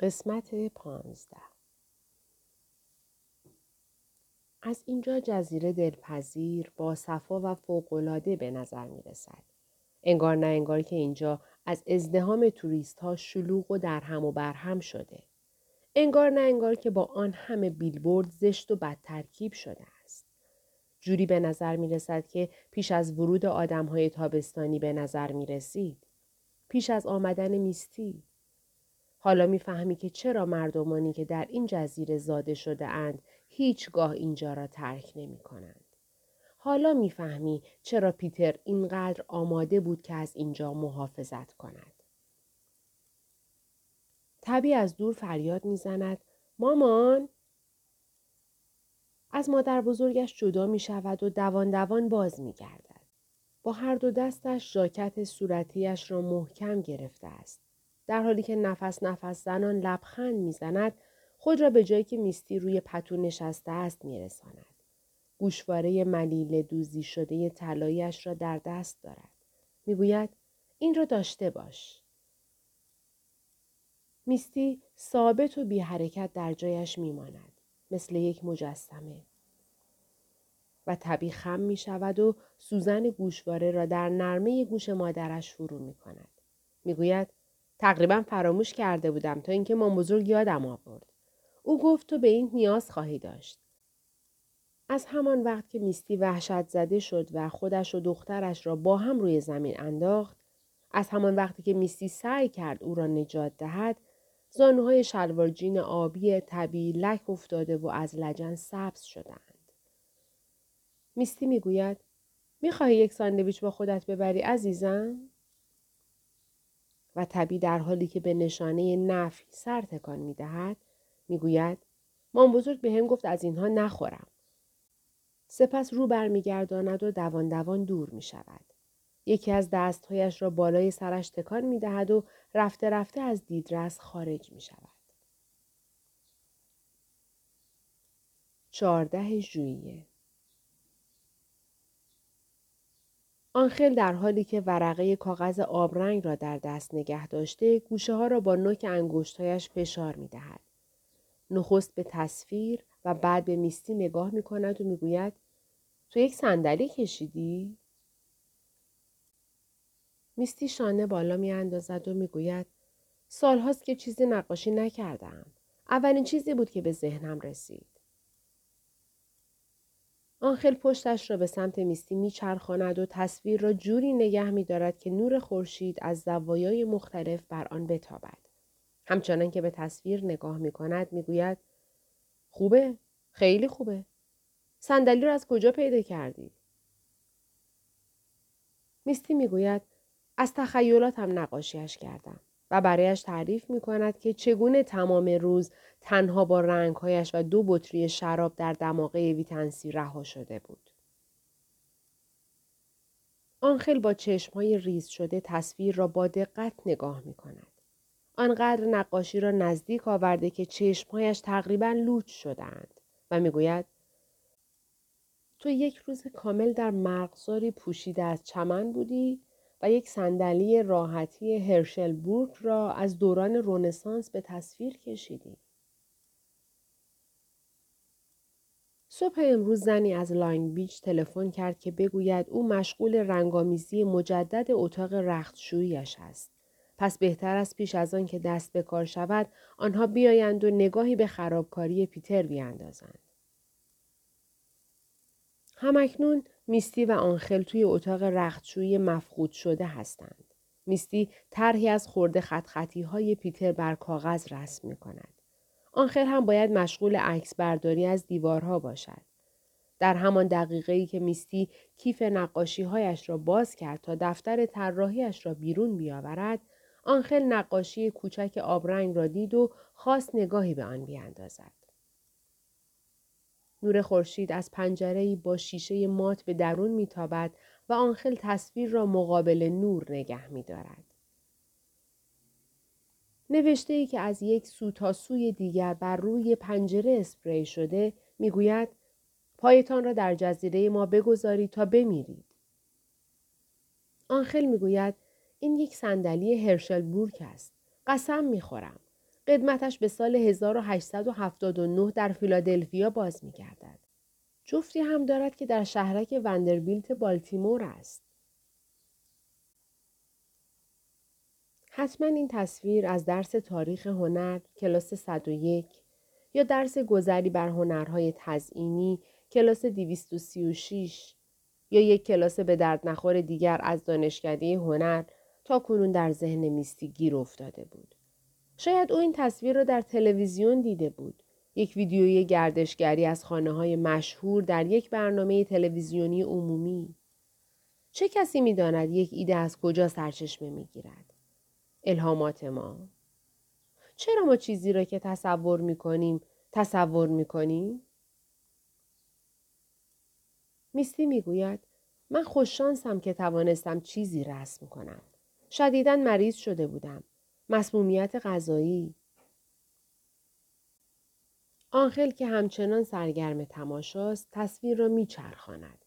قسمت پانزده از اینجا جزیره دلپذیر با صفا و فوقالعاده به نظر می رسد. انگار نه انگار که اینجا از ازدهام توریست ها شلوغ و درهم و برهم شده. انگار نه انگار که با آن همه بیلبورد زشت و بد ترکیب شده است. جوری به نظر می رسد که پیش از ورود آدم های تابستانی به نظر می رسید. پیش از آمدن میستی. حالا می‌فهمی که چرا مردمانی که در این جزیره زاده شده اند هیچگاه اینجا را ترک نمی کنند. حالا می‌فهمی چرا پیتر اینقدر آماده بود که از اینجا محافظت کند. تبی از دور فریاد می‌زند مامان از مادر بزرگش جدا می شود و دوان دوان باز می گردد. با هر دو دستش جاکت صورتیش را محکم گرفته است. در حالی که نفس نفس زنان لبخند می‌زند خود را به جایی که میستی روی پتو نشسته است میرساند. گوشواره ملیل دوزی شده طلاییاش را در دست دارد. می‌گوید این را داشته باش. میستی ثابت و بی حرکت در جایش میماند. مثل یک مجسمه. و طبی خم می شود و سوزن گوشواره را در نرمه گوش مادرش فرو می کند. می گوید تقریبا فراموش کرده بودم تا اینکه مام بزرگ یادم آورد. او گفت تو به این نیاز خواهی داشت. از همان وقت که میستی وحشت زده شد و خودش و دخترش را با هم روی زمین انداخت، از همان وقتی که میستی سعی کرد او را نجات دهد، زانوهای شلوارجین آبی طبیعی لک افتاده و از لجن سبز شدند. میستی می‌گوید می‌خواهی یک ساندویچ با خودت ببری عزیزم؟ و طبی در حالی که به نشانه نفی سر تکان می دهد می گوید مام بزرگ به هم گفت از اینها نخورم. سپس رو برمیگرداند و دوان دوان دور می شود. یکی از دستهایش را بالای سرش تکان می دهد و رفته رفته از دیدرس خارج می شود. چهارده ژوئیه آنخل در حالی که ورقه کاغذ آبرنگ را در دست نگه داشته گوشه ها را با نوک انگشتهایش فشار می دهد. نخست به تصویر و بعد به میستی نگاه می کند و می گوید تو یک صندلی کشیدی؟ میستی شانه بالا می اندازد و می گوید سالهاست که چیزی نقاشی نکردم. اولین چیزی بود که به ذهنم رسید. آنخل پشتش را به سمت میستی میچرخاند و تصویر را جوری نگه میدارد که نور خورشید از زوایای مختلف بر آن بتابد. همچنان که به تصویر نگاه می کند می گوید خوبه؟ خیلی خوبه. صندلی را از کجا پیدا کردی? میستی می‌گوید از تخیلاتم نقاشیش کردم. و برایش تعریف می کند که چگونه تمام روز تنها با رنگهایش و دو بطری شراب در دماغه ویتنسی رها شده بود. آنخل با چشمهای ریز شده تصویر را با دقت نگاه می کند. آنقدر نقاشی را نزدیک آورده که چشمهایش تقریبا لوچ شدند و می‌گوید تو یک روز کامل در مرغزاری پوشیده از چمن بودی و یک صندلی راحتی هرشلبورگ را از دوران رونسانس به تصویر کشیدی. صبح امروز زنی از لانگ بیچ تلفن کرد که بگوید او مشغول رنگامیزی مجدد اتاق رختشوییش است. پس بهتر است پیش از آن که دست به کار شود آنها بیایند و نگاهی به خرابکاری پیتر بیاندازند. همکنون میستی و آنخل توی اتاق رختشویی مفقود شده هستند. میستی طرحی از خورده خط خطی های پیتر بر کاغذ رسم می کند. آنخل هم باید مشغول عکس برداری از دیوارها باشد. در همان دقیقه ای که میستی کیف نقاشی هایش را باز کرد تا دفتر طراحیش را بیرون بیاورد، آنخل نقاشی کوچک آبرنگ را دید و خواست نگاهی به آن بیاندازد. نور خورشید از پنجره با شیشه مات به درون میتابد و آنخل تصویر را مقابل نور نگه میدارد. نوشته ای که از یک سو تا سوی دیگر بر روی پنجره اسپری شده می‌گوید پایتان را در جزیره ما بگذارید تا بمیرید. آنخل می‌گوید این یک صندلی هرشلبورگ است. قسم می‌خورم. قدمتش به سال 1879 در فیلادلفیا باز می گردد. جفتی هم دارد که در شهرک وندربیلت بالتیمور است. حتما این تصویر از درس تاریخ هنر کلاس 101 یا درس گذری بر هنرهای تزئینی کلاس 236 یا یک کلاس به درد نخور دیگر از دانشکده هنر تا کنون در ذهن میستی گیر افتاده بود. شاید او این تصویر را در تلویزیون دیده بود. یک ویدیوی گردشگری از خانه های مشهور در یک برنامه تلویزیونی عمومی. چه کسی می داند یک ایده از کجا سرچشمه می گیرد؟ الهامات ما. چرا ما چیزی را که تصور می کنیم تصور می کنیم؟ میستی می‌گوید من خوششانسم که توانستم چیزی رسم کنم. شدیدا مریض شده بودم. مسمومیت غذایی. آنخل که همچنان سرگرم تماشاست تصویر را میچرخاند.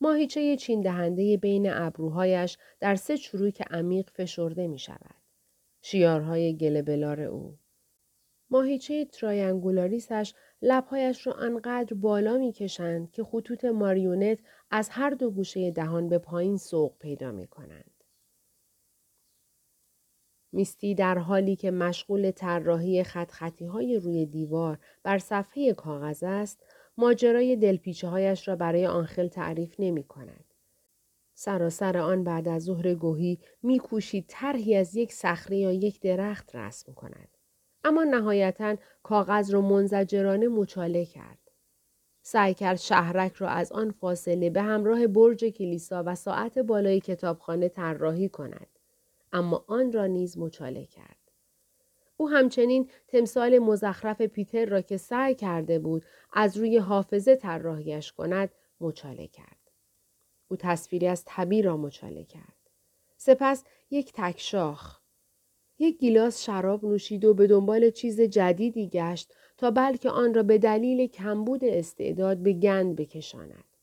ماهیچه چین دهنده بین ابروهایش در سه چروک عمیق فشرده می شود. شیارهای گلابلار او. ماهیچه تراینگولاریسش لبهایش را انقدر بالا می کشند که خطوط ماریونت از هر دو گوشه دهان به پایین سوق پیدا می کنند. میستی در حالی که مشغول طراحی خط خطی های روی دیوار بر صفحه کاغذ است، ماجرای دلپیچه هایش را برای آنخل تعریف نمی کند. سراسر آن بعد از ظهر گوهی میکوشید طرحی از یک صخره یا یک درخت رسم کند. اما نهایتا کاغذ را منزجرانه مچاله کرد. سعی کرد شهرک را از آن فاصله به همراه برج کلیسا و ساعت بالای کتابخانه طراحی کند. اما آن را نیز مچاله کرد. او همچنین تمثال مزخرف پیتر را که سعی کرده بود از روی حافظه طراحیش کند مچاله کرد. او تصویری از طبی را مچاله کرد. سپس یک تکشاخ یک گیلاس شراب نوشید و به دنبال چیز جدیدی گشت تا بلکه آن را به دلیل کمبود استعداد به گند بکشاند.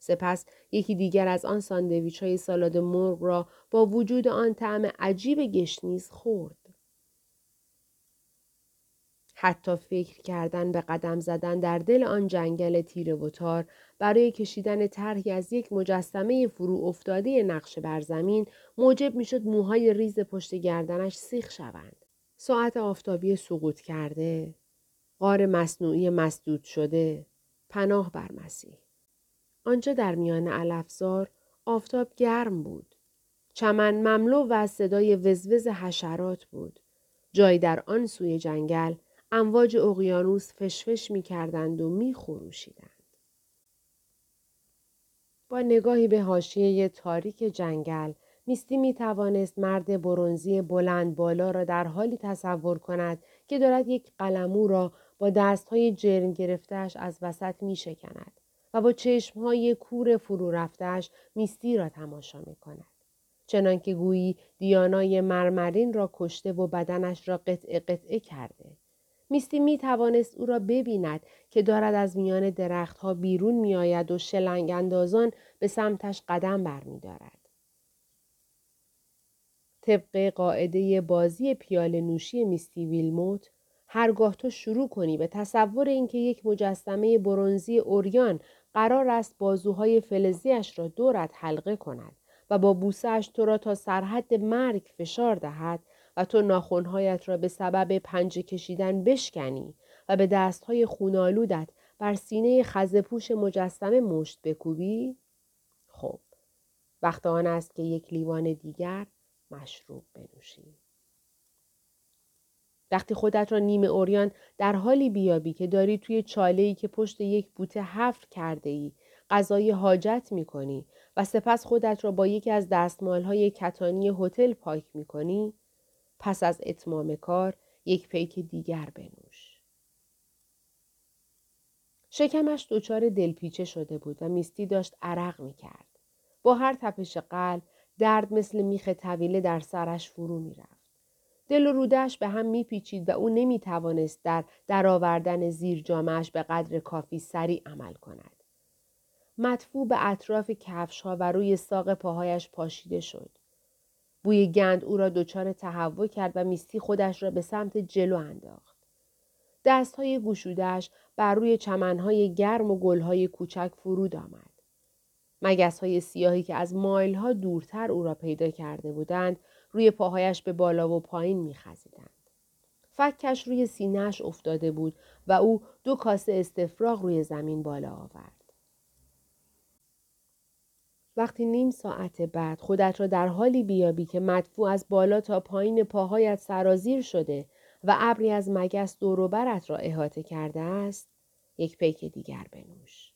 سپس یکی دیگر از آن ساندویچ های سالاد مرغ را با وجود آن طعم عجیب گشنیز خورد. حتی فکر کردن به قدم زدن در دل آن جنگل تیره و تار برای کشیدن طرحی از یک مجسمه فرو افتاده نقش بر زمین موجب می‌شد موهای ریز پشت گردنش سیخ شوند. ساعت آفتابی سقوط کرده، غار مصنوعی مسدود شده، پناه بر مسیح. آنجا در میان علفزار آفتاب گرم بود. چمن مملو و صدای وزوز حشرات بود. جای در آن سوی جنگل امواج اقیانوس فشفش می کردند و می خروشیدند. با نگاهی به حاشیه تاریک جنگل میستی می توانست مرد برونزی بلند بالا را در حالی تصور کند که دارد یک قلمو را با دستهای جرم گرفتهش از وسط می شکند و با چشمهای کور فرو رفتهش میستی را تماشا می کند. چنانکه گویی دیانای مرمرین را کشته و بدنش را قطعه قطعه کرده. میستی می توانست او را ببیند که دارد از میان درختها بیرون می آید و شلنگ اندازان به سمتش قدم بر می دارد. طبق قاعده بازی پیال نوشی میستی ویلموت هرگاه تو شروع کنی به تصور اینکه یک مجسمه برونزی اوریان قرار است بازوهای فلزیش را دورت حلقه کند و با بوسهش تو را تا سرحد مرگ فشار دهد و تو ناخونهایت را به سبب پنجه کشیدن بشکنی و به دستهای خونالودت بر سینه خزپوش مجسمه مشت بکوبی؟ خب، وقت آن است که یک لیوان دیگر مشروب بنوشی. وقتی خودت را نیمه اوریان در حالی بیابی که داری توی چاله که پشت یک بوته حفر کرده ای غذای حاجت می کنی و سپس خودت را با یکی از دستمال های کتانی هتل پاک می کنی پس از اتمام کار یک پیک دیگر بنوش. شکمش دچار دلپیچه شده بود و میستی داشت عرق می کرد. با هر تپش قلب درد مثل میخ طویله در سرش فرو می رفت. دل و رودش به هم میپیچید و او نمی توانست در درآوردن زیر جامعش به قدر کافی سریع عمل کند. مدفوع به اطراف کفش ها و روی ساق پاهایش پاشیده شد. بوی گند او را دچار تهوع کرد و میستی خودش را به سمت جلو انداخت. دستهای گشودش بر روی چمنهای گرم و گلهای کوچک فرود آمد. مگس های سیاهی که از مایل ها دورتر او را پیدا کرده بودند روی پاهایش به بالا و پایین میخزیدند. فکش روی سینهش افتاده بود و او دو کاسه استفراغ روی زمین بالا آورد. وقتی نیم ساعت بعد خودت را در حالی بیابی که مدفوع از بالا تا پایین پاهایت سرازیر شده و ابری از مگس دوروبرت را احاطه کرده است یک پیک دیگر بنوش.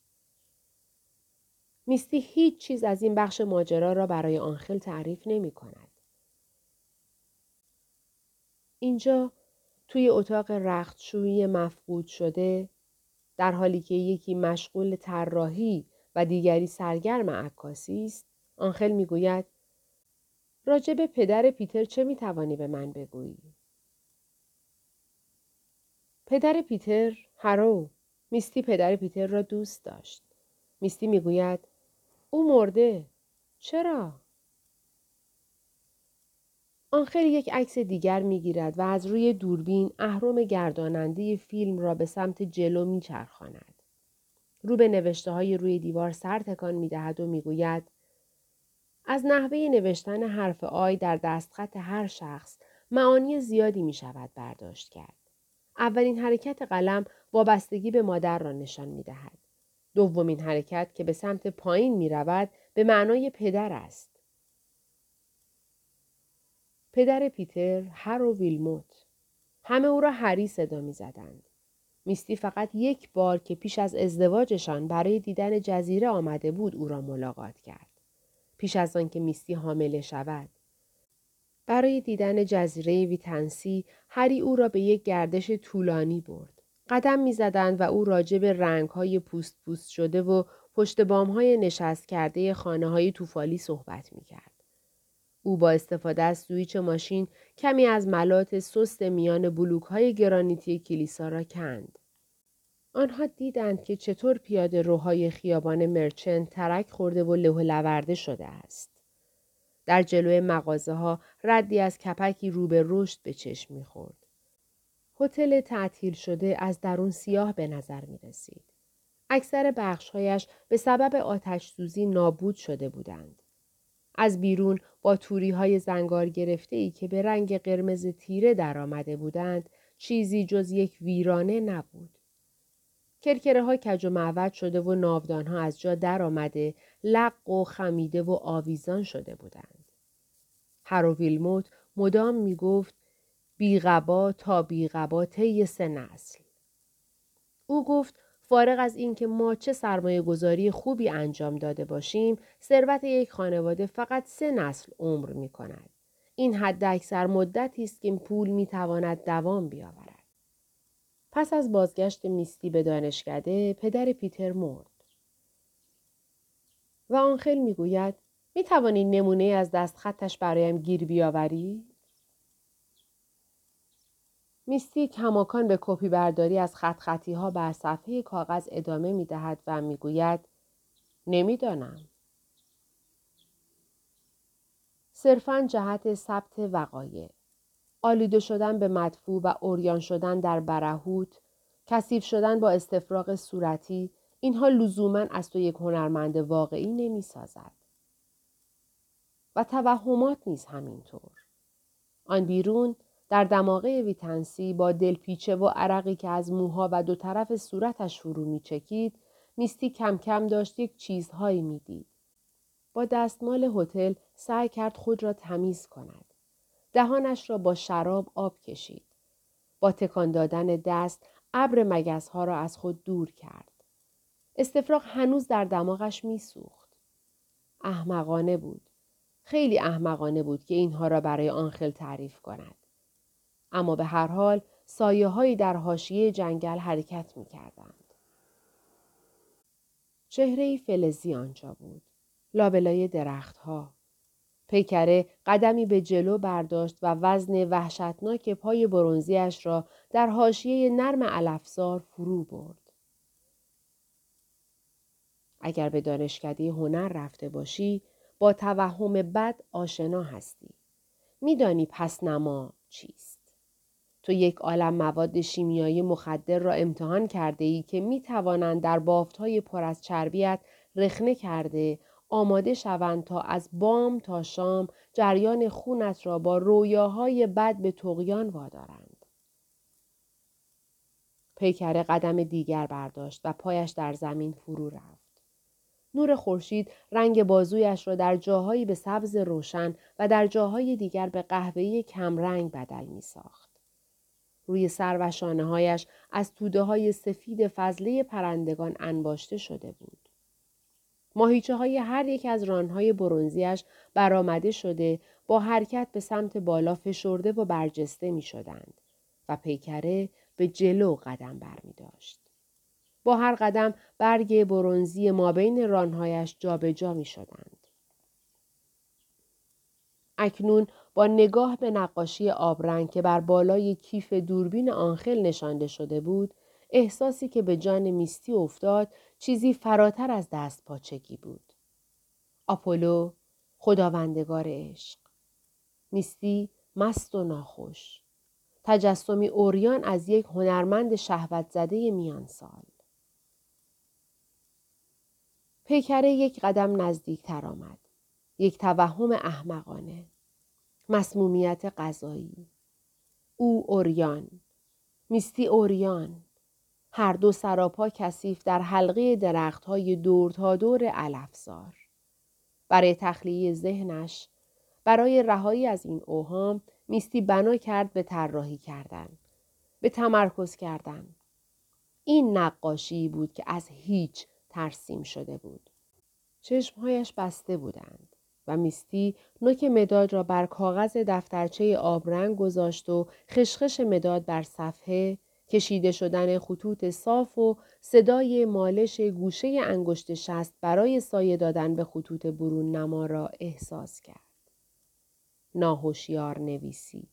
میستی هیچ چیز از این بخش ماجرا را برای آنخل تعریف نمی کند. اینجا توی اتاق رختشویی مفقود شده در حالی که یکی مشغول طراحی و دیگری سرگرم عکاسی است آنخل می‌گوید راجع به پدر پیتر چه می‌توانی به من بگویی؟ پدر پیتر هرو میستی پدر پیتر را دوست داشت. میستی می‌گوید او مرده چرا؟ آنخل یک عکس دیگر می‌گیرد و از روی دوربین اهرم گرداننده فیلم را به سمت جلو میچرخاند رو به نوشته های روی دیوار سر تکان می دهد و می گوید از نحوه نوشتن حرف آی در دستخط هر شخص معانی زیادی می شود برداشت کرد. اولین حرکت قلم وابستگی به مادر را نشان می دهد. دومین حرکت که به سمت پایین می رود به معنای پدر است. پدر پیتر هر و ویلموت. همه او را هری صدا می زدند. میستی فقط یک بار که پیش از ازدواجشان برای دیدن جزیره آمده بود او را ملاقات کرد. پیش از آن که میستی حامله شود. برای دیدن جزیره ویتنسی هری او را به یک گردش طولانی برد. قدم می‌زدند و او راجع به رنگ های پوست پوست شده و پشت بام های نشست کرده خانه های توفالی صحبت می کرد. او با استفاده از سویچ ماشین کمی از ملات سست میان بلوک های گرانیتی کلیسا را کند. آنها دیدند که چطور پیاده روهای خیابان مرچنت ترک خورده و له لورده شده است. در جلوی مغازه ها ردی از کپکی رو به رشد به چشم می‌خورد. هتل تعطیل شده از درون سیاه به نظر می رسید. اکثر بخشهایش به سبب آتش سوزی نابود شده بودند. از بیرون با توری های زنگار گرفته ای که به رنگ قرمز تیره در آمده بودند چیزی جز یک ویرانه نبود. کرکره ها کج و معوت شده و ناودان ها از جا در آمده لق و خمیده و آویزان شده بودند. هر ویلموت مدام می گفت بیغبا تا بیغبا طی سه نسل. او گفت فارغ از اینکه ما چه سرمایه گذاری خوبی انجام داده باشیم، ثروت یک خانواده فقط سه نسل عمر می کند. این حد اکثر مدتی است که پول می تواند دوام بیاورد. پس از بازگشت میستی به دانشکده، پدر پیتر مرد. و آنخل می‌گوید می توانی نمونه از دست خطش برایم گیر بیاوری؟ میستی کماکان به کپی برداری از خط خطی ها بر صفحه کاغذ ادامه می دهد و می‌گوید نمی‌دانم. صرفا جهت ثبت وقایع. آلوده شدن به مدفوع و اوریان شدن در برهوت، کثیف شدن با استفراغ صورتی، اینها لزوما از تو یک هنرمند واقعی نمی سازد. و توهمات نیز همینطور. آن بیرون در دماغه ویتنسی با دلپیچه و عرقی که از موها و دو طرف صورتش فرو می چکید، میستی کم کم داشت یک چیزهایی می‌دید. با دستمال هتل سعی کرد خود را تمیز کند. دهانش را با شراب آب کشید. با تکان دادن دست ابر مگس ها را از خود دور کرد. استفراغ هنوز در دماغش میسوخت. احمقانه بود. خیلی احمقانه بود که اینها را برای آنخل تعریف کند. اما به هر حال سایه هایی در حاشیه جنگل حرکت می کردند. چهره فلزی آنجا بود. لابلای درختها. پیکره قدمی به جلو برداشت و وزن وحشتناک پای برونزیش را در حاشیه نرم علفزار فرو برد. اگر به دانشکده هنر رفته باشی با توهم بد آشنا هستی. میدانی پس نما چیست؟ تو یک عالم مواد شیمیایی مخدر را امتحان کرده ای که می توانند در بافت های پر از چربیت رخنه کرده آماده شوند تا از بام تا شام جریان خونت را با رویاهای بد به تقیان وادارند. پیکره قدم دیگر برداشت و پایش در زمین فرو رفت. نور خورشید رنگ بازویش را در جاهایی به سبز روشن و در جاهای دیگر به قهوه‌ای کمرنگ بدل می ساخت. روی سر و شانه هایش از توده های سفید فضله پرندگان انباشته شده بود. ماهیچه های هر یک از رانهای برونزیش برآمده شده با حرکت به سمت بالا فشرده و برجسته می شدند و پیکره به جلو قدم بر می داشت. با هر قدم برگ برونزی ما بین رانهایش جابجا می شدند. اکنون با نگاه به نقاشی آبرنگ که بر بالای کیف دوربین آنخل نشانده شده بود احساسی که به جان میستی افتاد چیزی فراتر از دست پاچگی بود. آپولو خداوندگار عشق. میستی مست و ناخوش. تجسمی اوریان از یک هنرمند شهوت زده میان سال. پیکره یک قدم نزدیک تر آمد. یک توهم احمقانه. مسمومیت غذایی. او اوریان. میستی اوریان. هر دو سراپا کثیف در حلقه درخت های دور تا دور علفزار. برای تخلیه ذهنش برای رهایی از این اوهام میستی بنا کرد به طراحی کردن به تمرکز کردن این نقاشی بود که از هیچ ترسیم شده بود چشمهایش بسته بودند و میستی نوک مداد را بر کاغذ دفترچه آبرنگ گذاشت و خشخش مداد بر صفحه کشیده شدن خطوط صاف و صدای مالش گوشه انگشت شست برای سایه دادن به خطوط برون نما را احساس کرد. ناهوشیار نویسی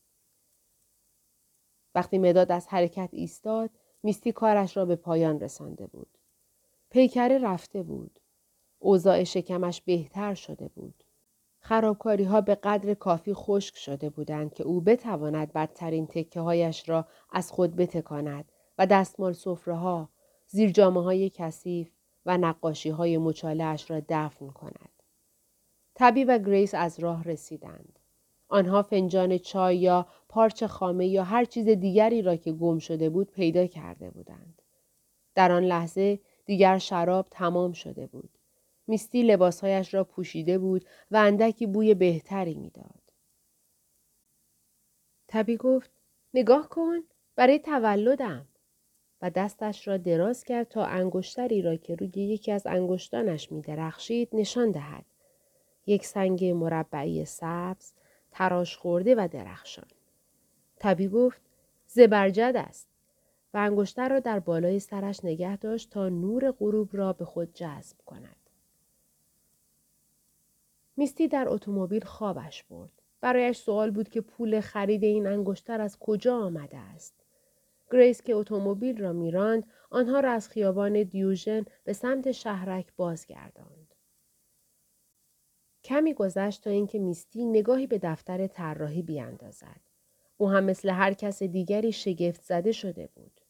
وقتی مداد از حرکت ایستاد میستی کارش را به پایان رسانده بود. پیکره رفته بود. اوضاع شکمش بهتر شده بود. خرابکاری ها به قدر کافی خشک شده بودند که او بتواند بدترین تکه هایش را از خود بتکاند و دستمال سفره ها، زیرجامه های کثیف و نقاشی های مچالش را دفن کند. تبی و گریس از راه رسیدند. آنها فنجان چای یا پارچ خامه یا هر چیز دیگری را که گم شده بود پیدا کرده بودند. در آن لحظه دیگر شراب تمام شده بود. میستی لباسهایش را پوشیده بود و اندکی بوی بهتری می‌داد. تبی گفت نگاه کن برای تولدم و دستش را دراز کرد تا انگشتری را که روی یکی از انگشتانش می درخشید نشان دهد. یک سنگ مربعی سبز، تراش خورده و درخشان. تبی گفت زبرجد است و انگشتر را در بالای سرش نگه داشت تا نور غروب را به خود جذب کند. میستی در اتومبیل خوابش برد. برایش سوال بود که پول خرید این انگشتر از کجا آمده است. گریس که اتومبیل را میراند آنها را از خیابان دیوژن به سمت شهرک بازگرداند. کمی گذشت تا اینکه میستی نگاهی به دفتر طراحی بیاندازد. او هم مثل هر کس دیگری شگفت زده شده بود.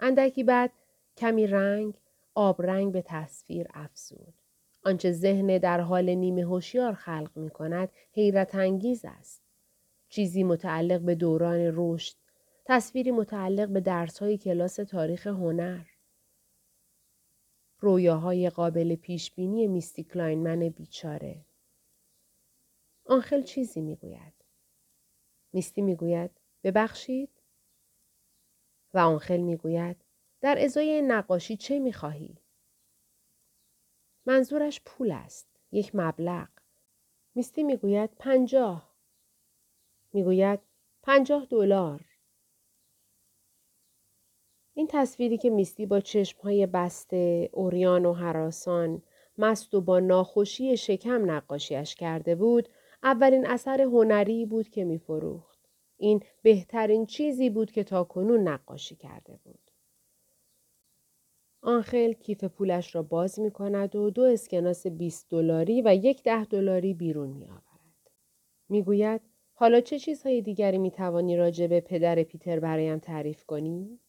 اندکی بعد کمی رنگ، آب رنگ به تصویر افزود. آنچه ذهن در حال نیمه هوشیار خلق می کند حیرت انگیز است. چیزی متعلق به دوران رشد، تصویری متعلق به درسهای کلاس تاریخ هنر. رویاهای قابل پیشبینی میستی کلاینمن بیچاره. آنخل چیزی می‌گوید. میستی می‌گوید ببخشید و آنخل می‌گوید در ازای نقاشی چه می‌خواهی؟ منظورش پول است. یک مبلغ. میستی می‌گوید پنجاه. می‌گوید پنجاه دلار. این تصویری که میستی با چشمهای بسته، اوریان و حراسان، مست و با ناخوشی شکم نقاشیش کرده بود، اولین اثر هنری بود که میفروخت. این بهترین چیزی بود که تا کنون نقاشی کرده بود. آنخل کیف پولش را باز می کند و دو اسکناس 20 دلاری و یک ده دلاری بیرون می آورد. می گوید حالا چه چیزهای دیگری می توانی راجع به پدر پیتر برایم تعریف کنی؟